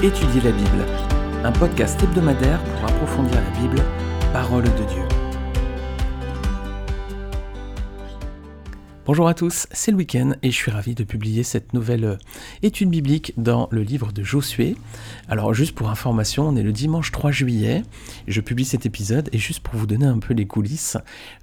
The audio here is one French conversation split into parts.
Étudier la Bible, un podcast hebdomadaire pour approfondir la Bible, parole de Dieu. Bonjour à tous, c'est le week-end et je suis ravi de publier cette nouvelle euh, étude biblique dans le livre de Josué. Alors juste pour information, on est le dimanche 3 juillet, je publie cet épisode et juste pour vous donner un peu les coulisses,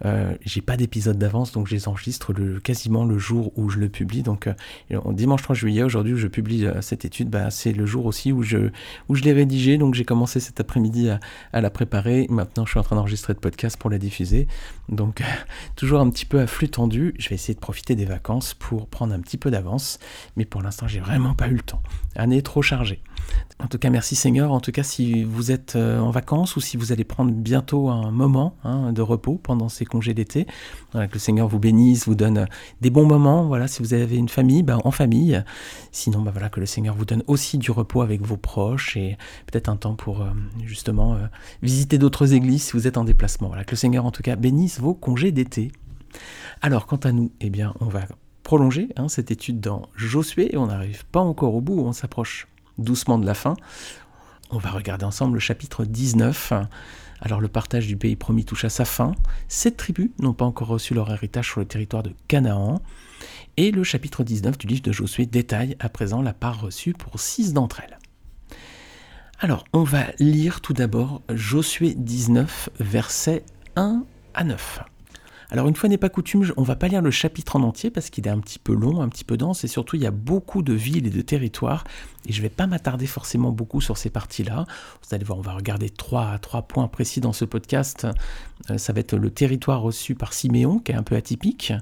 euh, j'ai pas d'épisode d'avance donc je les enregistre quasiment le jour où je le publie. Donc euh, dimanche 3 juillet, aujourd'hui où je publie cette étude, bah, c'est le jour aussi où je, l'ai rédigée, donc j'ai commencé cet après-midi à, à, la préparer. Maintenant je suis en train d'enregistrer le podcast pour la diffuser. Donc toujours un petit peu à flux tendu, je vais essayer profiter des vacances pour prendre un petit peu d'avance, mais pour l'instant, j'ai vraiment pas eu le temps. Année trop chargée. En tout cas, merci Seigneur. En tout cas, si vous êtes euh, en vacances ou si vous allez prendre bientôt un moment hein, de repos pendant ces congés d'été, que le Seigneur vous bénisse, vous donne des bons moments. Voilà, si vous avez une famille, ben, en famille. Sinon, ben, voilà, que le Seigneur vous donne aussi du repos avec vos proches et peut-être un temps pour euh, justement euh, visiter d'autres églises si vous êtes en déplacement. Voilà, que le Seigneur en tout cas bénisse vos congés d'été. Alors, quant à nous, eh bien, on va prolonger hein, cette étude dans Josué et on n'arrive pas encore au bout, on s'approche doucement de la fin. On va regarder ensemble le chapitre 19. Alors le partage du pays promis touche à sa fin. Sept tribus n'ont pas encore reçu leur héritage sur le territoire de Canaan. Et le chapitre 19 du livre de Josué détaille à présent la part reçue pour six d'entre elles. Alors on va lire tout d'abord Josué 19, versets 1 à 9. Alors une fois n'est pas coutume, on va pas lire le chapitre en entier parce qu'il est un petit peu long, un petit peu dense et surtout il y a beaucoup de villes et de territoires et je vais pas m'attarder forcément beaucoup sur ces parties-là. Vous allez voir, on va regarder trois, trois points précis dans ce podcast. Euh, ça va être le territoire reçu par Siméon qui est un peu atypique.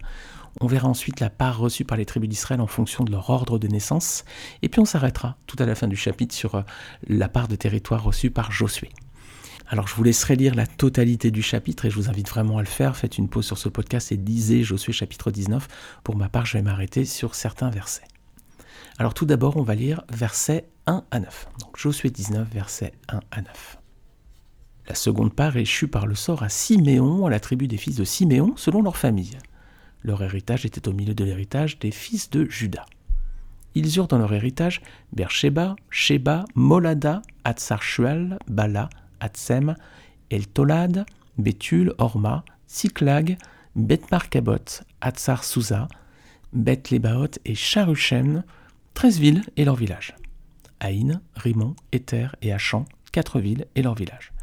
On verra ensuite la part reçue par les tribus d'Israël en fonction de leur ordre de naissance. Et puis on s'arrêtera tout à la fin du chapitre sur euh, la part de territoire reçue par Josué. Alors je vous laisserai lire la totalité du chapitre et je vous invite vraiment à le faire. Faites une pause sur ce podcast et lisez Josué chapitre 19. Pour ma part, je vais m'arrêter sur certains versets. Alors tout d'abord, on va lire versets 1 à 9. Donc Josué 19, versets 1 à 9. La seconde part échut par le sort à Siméon, à la tribu des fils de Siméon, selon leur famille. Leur héritage était au milieu de l'héritage des fils de Judas. Ils eurent dans leur héritage Beersheba, Sheba, Molada, Hatzar-Shual, Bala, Atsem, El Tolad, Béthul, Orma, Siklag, Bet Markabot, Atsar Souza, Bet Lebaot et Charuchem, treize villes et leurs villages. Aïn, Rimon, Éther et Achan, quatre villes et leurs villages.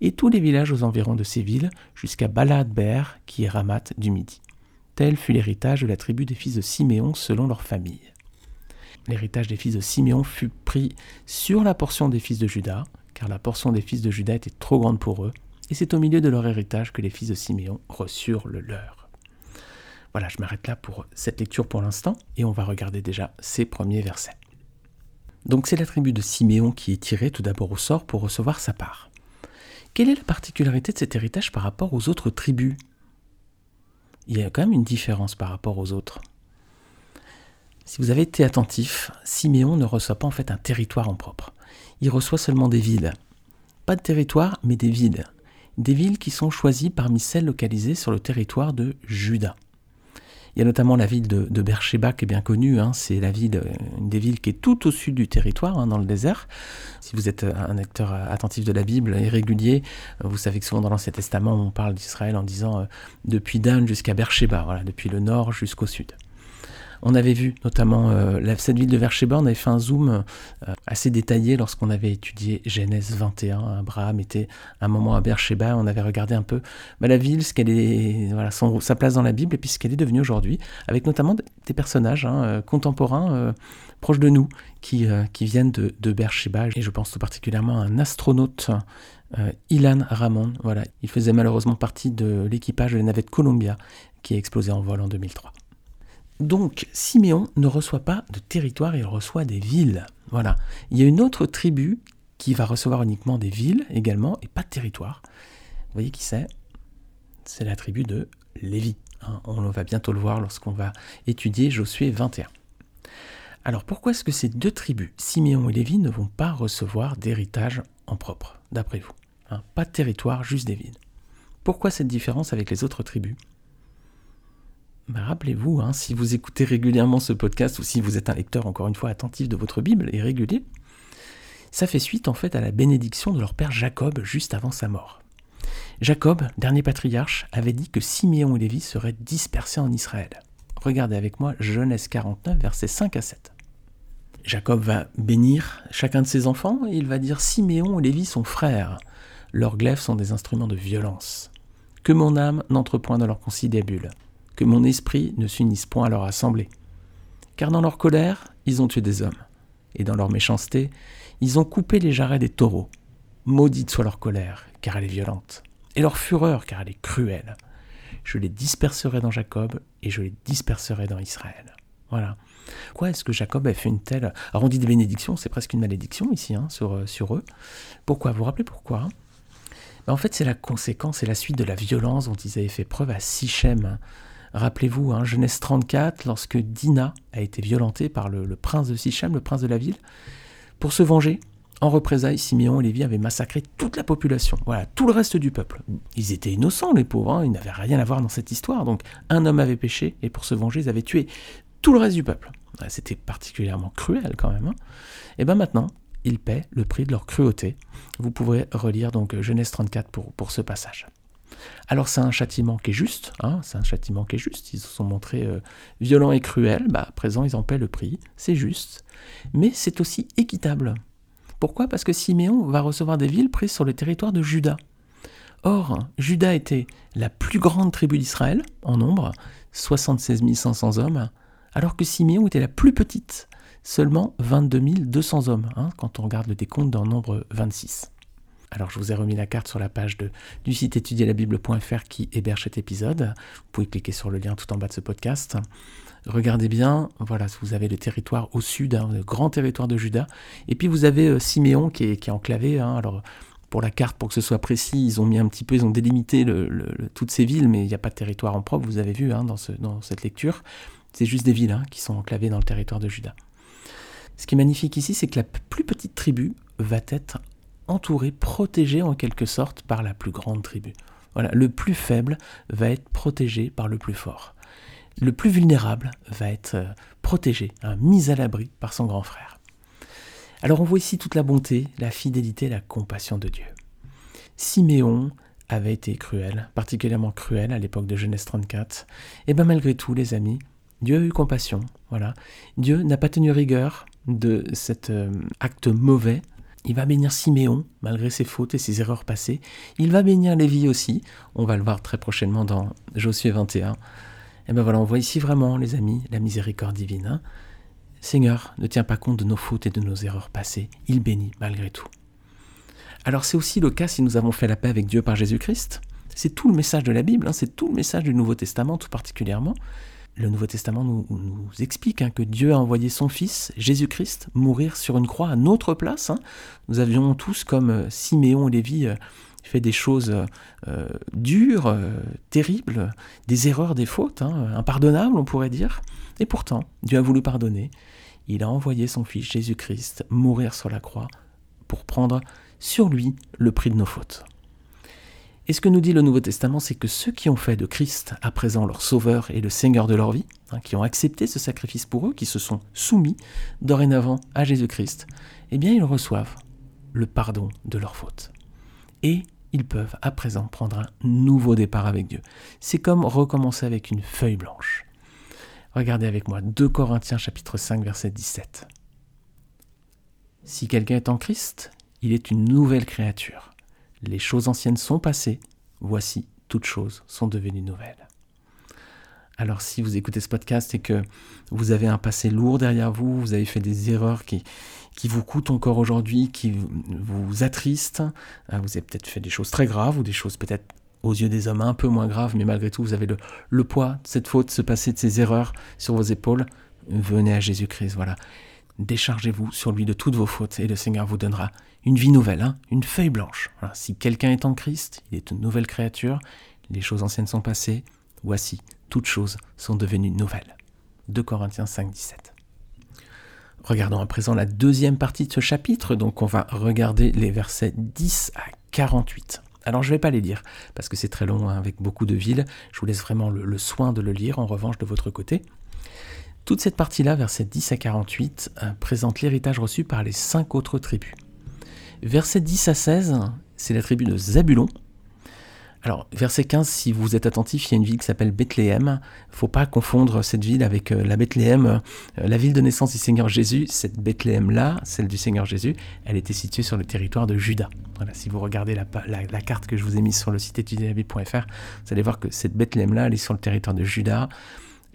Et tous les villages aux environs de ces villes, jusqu'à Balad-Ber, qui est Ramat du Midi. Tel fut l'héritage de la tribu des fils de Siméon selon leur famille. L'héritage des fils de Siméon fut pris sur la portion des fils de Judas, car la portion des fils de Judas était trop grande pour eux, et c'est au milieu de leur héritage que les fils de Siméon reçurent le leur. Voilà, je m'arrête là pour cette lecture pour l'instant, et on va regarder déjà ces premiers versets. Donc c'est la tribu de Siméon qui est tirée tout d'abord au sort pour recevoir sa part. Quelle est la particularité de cet héritage par rapport aux autres tribus? Il y a quand même une différence par rapport aux autres. Si vous avez été attentif, Siméon ne reçoit pas en fait un territoire en propre il reçoit seulement des villes. Pas de territoire, mais des villes. Des villes qui sont choisies parmi celles localisées sur le territoire de Juda. Il y a notamment la ville de, de Beersheba qui est bien connue, hein. c'est la ville, une des villes qui est tout au sud du territoire, hein, dans le désert. Si vous êtes un acteur attentif de la Bible et régulier, vous savez que souvent dans l'Ancien Testament on parle d'Israël en disant euh, depuis Dan jusqu'à Beersheba, voilà, depuis le nord jusqu'au sud. On avait vu notamment euh, cette ville de Versheba, on avait fait un zoom euh, assez détaillé lorsqu'on avait étudié Genèse 21. Abraham était un moment à Beersheba, on avait regardé un peu bah, la ville, ce qu'elle est, sa place dans la Bible et puis ce qu'elle est devenue aujourd'hui, avec notamment des personnages hein, euh, contemporains proches de nous qui, viennent de, de. Et je pense tout particulièrement à un astronaute. Ilan Ramon, il faisait malheureusement partie de l'équipage de la navette Columbia qui a explosé en vol en 2003. Donc Siméon ne reçoit pas de territoire, il reçoit des villes. Voilà. Il y a une autre tribu qui va recevoir uniquement des villes également et pas de territoire. Vous voyez qui c'est? C'est la tribu de Lévi. Hein. on va bientôt le voir lorsqu'on va étudier Josué 21. Alors pourquoi est-ce que ces deux tribus, Siméon et Lévi, ne vont pas recevoir d'héritage en propre, d'après vous? Hein? Pas de territoire, juste des villes. Pourquoi cette différence avec les autres tribus? Bah, rappelez-vous, hein, si vous écoutez régulièrement ce podcast ou si vous êtes un lecteur, encore une fois, attentif de votre Bible et régulier, Ça fait suite en fait à la bénédiction de leur père Jacob juste avant sa mort. Jacob, dernier patriarche, avait dit que Siméon et Lévi seraient dispersés en Israël. Regardez avec moi Genèse 49, versets 5 à 7. Jacob va bénir chacun de ses enfants et il va dire Siméon et Lévi sont frères. Leurs glaives sont des instruments de violence. Que mon âme n'entre point dans leur conciliabule, que mon esprit ne s'unisse point à leur assemblée. Car dans leur colère, ils ont tué des hommes, et dans leur méchanceté, ils ont coupé les jarrets des taureaux. Maudite soit leur colère, car elle est violente, et leur fureur, car elle est cruelle. Je les disperserai dans Jacob, et je les disperserai dans Israël. Voilà. Pourquoi est-ce que Jacob a fait une telle... Alors on dit des bénédictions, c'est presque une malédiction ici, hein, sur, euh, eux. Pourquoi? Vous vous rappelez pourquoi? Hein ben, En fait, c'est la conséquence et la suite de la violence dont ils avaient fait preuve à Sichem. Rappelez-vous, hein, Genèse 34, lorsque Dina a été violentée par le, prince de Sichem, le prince de la ville, pour se venger, en représailles, Siméon et Lévi avaient massacré toute la population, voilà, tout le reste du peuple. Ils étaient innocents, les pauvres, hein, ils n'avaient rien à voir dans cette histoire. Donc, un homme avait péché, et pour se venger, ils avaient tué tout le reste du peuple. C'était particulièrement cruel quand même. Hein. Et bien maintenant, ils paient le prix de leur cruauté. Vous pourrez relire donc Genèse 34 pour, pour ce passage. Alors c'est un châtiment qui est juste, hein, c'est un châtiment qui est juste, ils se sont montrés euh, violents et cruels, bah, à présent ils en paient le prix, c'est juste, mais c'est aussi équitable. Pourquoi? Parce que Siméon va recevoir des villes prises sur le territoire de Juda. Or, Juda était la plus grande tribu d'Israël en nombre, 76 500 hommes, alors que Siméon était la plus petite, seulement 22 200 hommes, hein, quand on regarde le décompte dans nombre 26. Alors je vous ai remis la carte sur la page du site étudierlabible.fr qui héberge cet épisode. Vous pouvez cliquer sur le lien tout en bas de ce podcast. Regardez bien, voilà, vous avez le territoire au sud, hein, le grand territoire de Juda. Et puis vous avez euh, Siméon qui est, enclavé. Hein. alors pour la carte, pour que ce soit précis, ils ont mis un petit peu, ils ont délimité toutes ces villes, mais il n'y a pas de territoire en propre, vous avez vu hein, dans, dans, cette lecture. C'est juste des villes qui sont enclavées dans le territoire de Juda. Ce qui est magnifique ici, c'est que la plus petite tribu va être entouré, protégé en quelque sorte par la plus grande tribu. Voilà, le plus faible va être protégé par le plus fort. Le plus vulnérable va être euh, protégé, hein, mis à l'abri par son grand frère. Alors on voit ici toute la bonté, la fidélité, la compassion de Dieu. Siméon avait été cruel, particulièrement cruel à l'époque de Genèse 34. Et bien malgré tout, les amis, Dieu a eu compassion. Voilà. Dieu n'a pas tenu rigueur de cet euh, acte mauvais il va bénir Siméon, malgré ses fautes et ses erreurs passées. Il va bénir Lévi aussi. On va le voir très prochainement dans Josué 21. Et ben voilà, on voit ici vraiment, les amis, la miséricorde divine. Hein. Seigneur ne tient pas compte de nos fautes et de nos erreurs passées. Il bénit malgré tout. Alors c'est aussi le cas si nous avons fait la paix avec Dieu par Jésus-Christ. C'est tout le message de la Bible, hein. c'est tout le message du Nouveau Testament tout particulièrement le Nouveau Testament nous, explique hein, que Dieu a envoyé son Fils, Jésus-Christ, mourir sur une croix à notre place. Hein. Nous avions tous, comme euh, Siméon et Lévi, euh, fait des choses euh, dures, terribles, des erreurs, des fautes, hein, impardonnables, on pourrait dire. Et pourtant, Dieu a voulu pardonner. Il a envoyé son Fils, Jésus-Christ, mourir sur la croix pour prendre sur lui le prix de nos fautes. Et ce que nous dit le Nouveau Testament, c'est que ceux qui ont fait de Christ à présent leur Sauveur et le Seigneur de leur vie, hein, qui ont accepté ce sacrifice pour eux, qui se sont soumis dorénavant à Jésus-Christ, eh bien ils reçoivent le pardon de leurs fautes. Et ils peuvent à présent prendre un nouveau départ avec Dieu. C'est comme recommencer avec une feuille blanche. Regardez avec moi 2 Corinthiens chapitre 5 verset 17. Si quelqu'un est en Christ, il est une nouvelle créature. Les choses anciennes sont passées, voici, toutes choses sont devenues nouvelles. Alors si vous écoutez ce podcast et que vous avez un passé lourd derrière vous, vous avez fait des erreurs qui, qui vous coûtent encore aujourd'hui, qui vous attristent, hein, vous avez peut-être fait des choses très graves ou des choses peut-être aux yeux des hommes un peu moins graves, mais malgré tout vous avez le, le poids de cette faute, ce passé, de ces erreurs sur vos épaules, venez à Jésus-Christ, voilà. Déchargez-vous sur lui de toutes vos fautes et le Seigneur vous donnera une vie nouvelle, hein, une feuille blanche. Si quelqu'un est en Christ, il est une nouvelle créature, les choses anciennes sont passées, voici, toutes choses sont devenues nouvelles. 2 Corinthiens 5, 17. Regardons à présent la deuxième partie de ce chapitre, donc on va regarder les versets 10 à 48. Alors je ne vais pas les lire, parce que c'est très long, hein, avec beaucoup de villes, je vous laisse vraiment le soin de le lire, en revanche de votre côté. Toute cette partie-là, versets 10 à 48, euh, présente l'héritage reçu par les cinq autres tribus. Versets 10 à 16, c'est la tribu de Zabulon. Alors, verset 15, si vous êtes attentif, il y a une ville qui s'appelle Bethléem. Il ne faut pas confondre cette ville avec euh, la Bethléem, euh, la ville de naissance du Seigneur Jésus. Cette Bethléem-là, celle du Seigneur Jésus, elle était située sur le territoire de Juda. Voilà, si vous regardez la, carte que je vous ai mise sur le site étudier.fr, vous allez voir que cette Bethléem-là, elle est sur le territoire de Juda.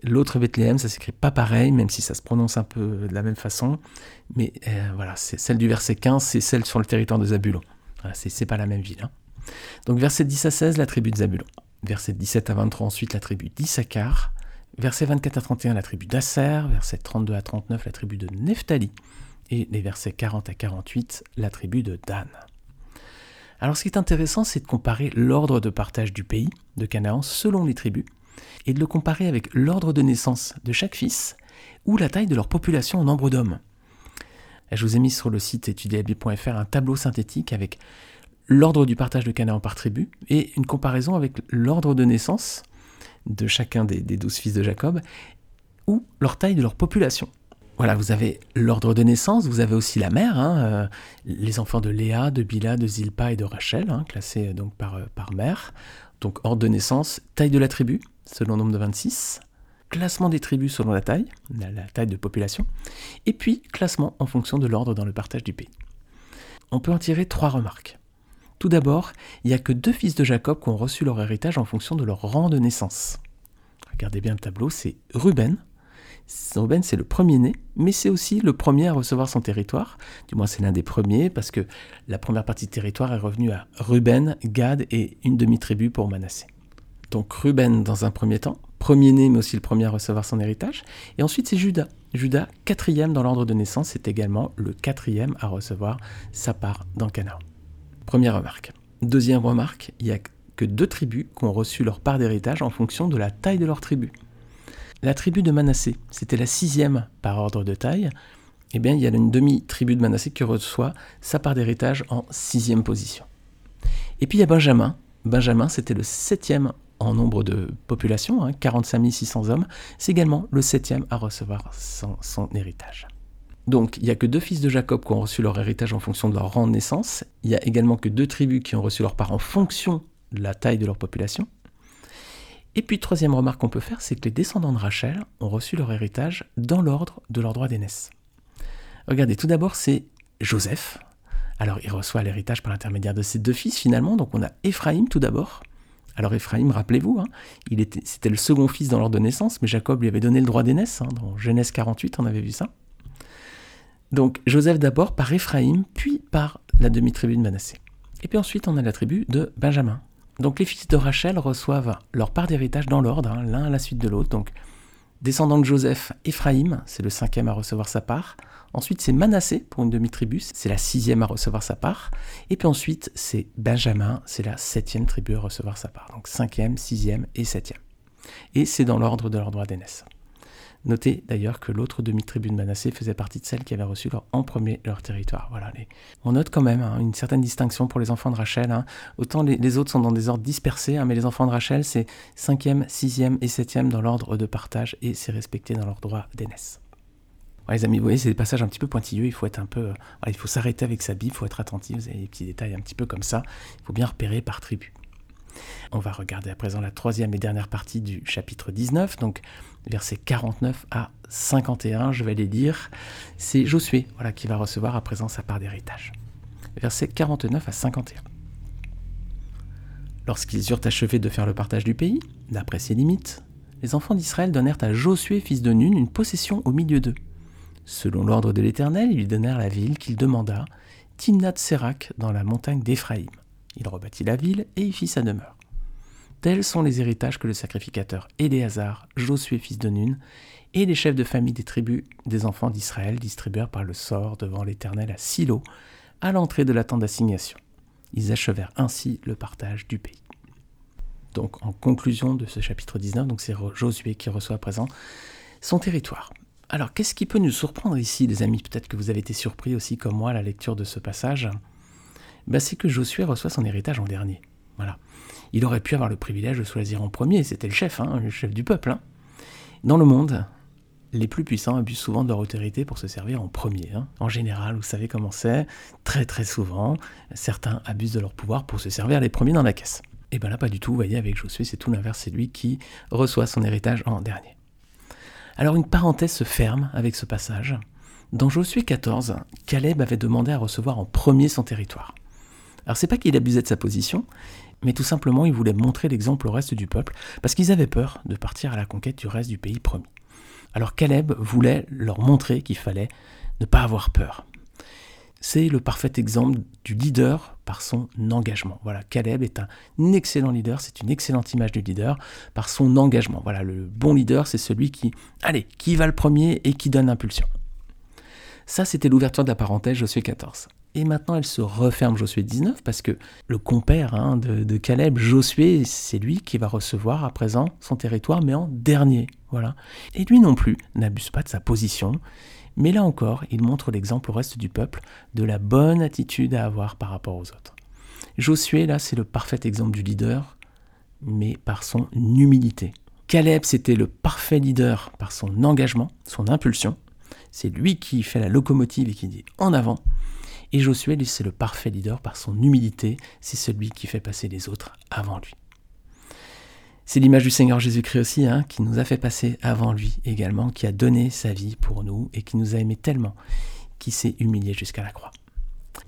L'autre Bethléem, ça s'écrit pas pareil, même si ça se prononce un peu de la même façon. Mais euh, voilà, c'est celle du verset 15, c'est celle sur le territoire de Zabulon. Voilà, c'est pas la même ville. Hein. Donc verset 10 à 16, la tribu de Zabulon. Verset 17 à 23, ensuite la tribu d'Issachar. Verset 24 à 31, la tribu d'Asser. Verset 32 à 39, la tribu de Nephtali. Et les versets 40 à 48, la tribu de Dan. Alors ce qui est intéressant, c'est de comparer l'ordre de partage du pays de Canaan selon les tribus, et de le comparer avec l'ordre de naissance de chaque fils, ou la taille de leur population en nombre d'hommes. Je vous ai mis sur le site étudiable.fr un tableau synthétique avec l'ordre du partage de Canaan par tribu et une comparaison avec l'ordre de naissance de chacun des, douze fils de Jacob ou leur taille de leur population. Voilà, vous avez l'ordre de naissance, vous avez aussi la mère, hein, euh, les enfants de Léa, de Bila, de Zilpa et de Rachel, hein, classés euh, donc par, euh, par mère. Donc ordre de naissance, taille de la tribu, selon le nombre de 26, classement des tribus selon la taille, la taille de population, et puis classement en fonction de l'ordre dans le partage du pays. On peut en tirer trois remarques. Tout d'abord, il n'y a que deux fils de Jacob qui ont reçu leur héritage en fonction de leur rang de naissance. Regardez bien le tableau, c'est Ruben. Ruben, c'est le premier-né, mais c'est aussi le premier à recevoir son territoire. Du moins, c'est l'un des premiers, parce que la première partie du territoire est revenue à Ruben, Gad et une demi-tribu pour Manassé. Donc Ruben dans un premier temps, premier-né, mais aussi le premier à recevoir son héritage. Et ensuite, c'est Judas. Judas, quatrième dans l'ordre de naissance, c'est également le quatrième à recevoir sa part dans Canaan. Première remarque. Deuxième remarque, il n'y a que deux tribus qui ont reçu leur part d'héritage en fonction de la taille de leur tribu. La tribu de Manassé, c'était la sixième par ordre de taille. Eh bien, il y a une demi-tribu de Manassé qui reçoit sa part d'héritage en sixième position. Et puis il y a Benjamin. Benjamin, c'était le septième en nombre de population, 45 hein, 600 hommes. C'est également le septième à recevoir son héritage. Donc, il n'y a que deux fils de Jacob qui ont reçu leur héritage en fonction de leur rang de naissance. Il n'y a également que deux tribus qui ont reçu leur part en fonction de la taille de leur population. Et puis, troisième remarque qu'on peut faire, c'est que les descendants de Rachel ont reçu leur héritage dans l'ordre de leur droit d'aînesse. Regardez, tout d'abord, c'est Joseph. Alors, il reçoit l'héritage par l'intermédiaire de ses deux fils, finalement. Donc, on a Éphraïm tout d'abord. Alors, Éphraïm, rappelez-vous, hein, c'était le second fils dans l'ordre de naissance, mais Jacob lui avait donné le droit d'aînesse. Hein, dans Genèse 48, on avait vu ça. Donc Joseph d'abord par Éphraïm, puis par la demi-tribu de Manassé. Et puis ensuite on a la tribu de Benjamin. Donc les fils de Rachel reçoivent leur part d'héritage dans l'ordre, hein, l'un à la suite de l'autre. Descendant de Joseph, Éphraïm, c'est le cinquième à recevoir sa part. Ensuite c'est Manassé pour une demi-tribu, c'est la sixième à recevoir sa part. Et puis ensuite c'est Benjamin, c'est la septième tribu à recevoir sa part. Donc cinquième, sixième et septième. Et c'est dans l'ordre de leur droit d'aînesse. Notez d'ailleurs que l'autre demi-tribu de Manassé faisait partie de celles qui avaient reçu en premier leur territoire. Voilà, On note quand même hein, une certaine distinction pour les enfants de Rachel. Hein. Autant les, autres sont dans des ordres dispersés, hein, mais les enfants de Rachel, c'est 5e, 6e et 7e dans l'ordre de partage et c'est respecté dans leur droit d'aînesse. les amis, vous voyez, c'est des passages un petit peu pointilleux. Il faut être un peu, il faut s'arrêter avec sa Bible, il faut être attentif. Vous avez des petits détails un petit peu comme ça. Il faut bien repérer par tribu. On va regarder à présent la troisième et dernière partie du chapitre 19, donc versets 49 à 51, je vais les lire. C'est Josué voilà, qui va recevoir à présent sa part d'héritage. Versets 49 à 51. Lorsqu'ils eurent achevé de faire le partage du pays, d'après ses limites, les enfants d'Israël donnèrent à Josué, fils de Nun, une possession au milieu d'eux. Selon l'ordre de l'Éternel, ils lui donnèrent la ville qu'il demanda, Timnat Sérac, dans la montagne d'Éphraïm. Il rebâtit la ville et y fit sa demeure. Tels sont les héritages que le sacrificateur Éléazar, Josué fils de Nun, et les chefs de famille des tribus des enfants d'Israël distribuèrent par le sort devant l'Éternel à Silo, à l'entrée de la tente d'assignation. Ils achevèrent ainsi le partage du pays. Donc en conclusion de ce chapitre 19, donc c'est Josué qui reçoit à présent son territoire. Alors qu'est-ce qui peut nous surprendre ici, les amis? Peut-être que vous avez été surpris aussi comme moi à la lecture de ce passage. Bah, c'est que Josué reçoit son héritage en dernier. Voilà. Il aurait pu avoir le privilège de choisir en premier, c'était le chef, hein, le chef du peuple. Hein. Dans le monde, les plus puissants abusent souvent de leur autorité pour se servir en premier. Hein. En général, vous savez comment c'est, très très souvent, certains abusent de leur pouvoir pour se servir les premiers dans la caisse. Et bien là, pas du tout, vous voyez, avec Josué, c'est tout l'inverse, c'est lui qui reçoit son héritage en dernier. Alors une parenthèse se ferme avec ce passage. Dans Josué 14, Caleb avait demandé à recevoir en premier son territoire. Alors c'est pas qu'il abusait de sa position, mais tout simplement il voulait montrer l'exemple au reste du peuple, parce qu'ils avaient peur de partir à la conquête du reste du pays promis. Alors Caleb voulait leur montrer qu'il fallait ne pas avoir peur. C'est le parfait exemple du leader par son engagement. Voilà, Caleb est un excellent leader, c'est une excellente image du leader par son engagement. Voilà, le bon leader, c'est celui qui, allez, qui va le premier et qui donne l'impulsion. Ça, c'était l'ouverture de la parenthèse Josué 14. Et maintenant, elle se referme Josué 19 parce que le compère hein, de, de, Caleb, Josué, c'est lui qui va recevoir à présent son territoire, mais en dernier. Voilà. Et lui non plus n'abuse pas de sa position. Mais là encore, il montre l'exemple au reste du peuple de la bonne attitude à avoir par rapport aux autres. Josué, là, c'est le parfait exemple du leader, mais par son humilité. Caleb, c'était le parfait leader par son engagement, son impulsion. C'est lui qui fait la locomotive et qui dit en avant. Et Josué, lui, c'est le parfait leader par son humilité. C'est celui qui fait passer les autres avant lui. C'est l'image du Seigneur Jésus-Christ aussi, hein, qui nous a fait passer avant lui également, qui a donné sa vie pour nous et qui nous a aimés tellement, qui s'est humilié jusqu'à la croix.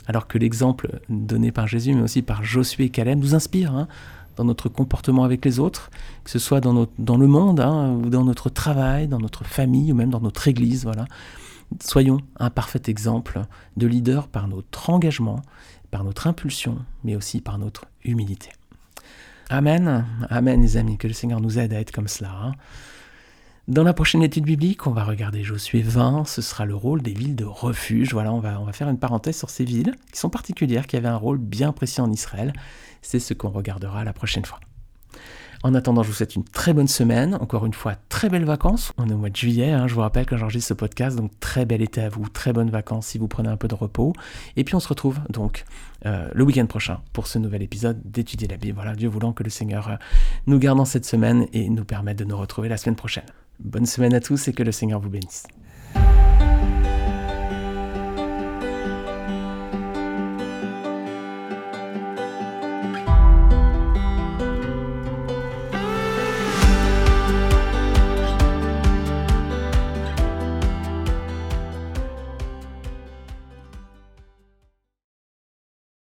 Alors que l'exemple donné par Jésus, mais aussi par Josué et Caleb, nous inspire hein, dans notre comportement avec les autres, que ce soit dans, le monde, hein, ou dans notre travail, dans notre famille, ou même dans notre église. Voilà. Soyons un parfait exemple de leader par notre engagement, par notre impulsion, mais aussi par notre humilité. Amen, amen les amis, que le Seigneur nous aide à être comme cela. Hein. Dans la prochaine étude biblique, on va regarder Josué 20, ce sera le rôle des villes de refuge. Voilà, on va, on va faire une parenthèse sur ces villes qui sont particulières, qui avaient un rôle bien précis en Israël. C'est ce qu'on regardera la prochaine fois. En attendant, je vous souhaite une très bonne semaine. Encore une fois, très belles vacances. On est au mois de juillet, hein, je vous rappelle quand j'enregistre ce podcast. Donc, très bel été à vous, très bonnes vacances si vous prenez un peu de repos. Et puis, on se retrouve donc euh, le week-end prochain pour ce nouvel épisode d'étudier la Bible. Voilà, Dieu voulant que le Seigneur euh, nous garde en cette semaine et nous permette de nous retrouver la semaine prochaine. Bonne semaine à tous et que le Seigneur vous bénisse.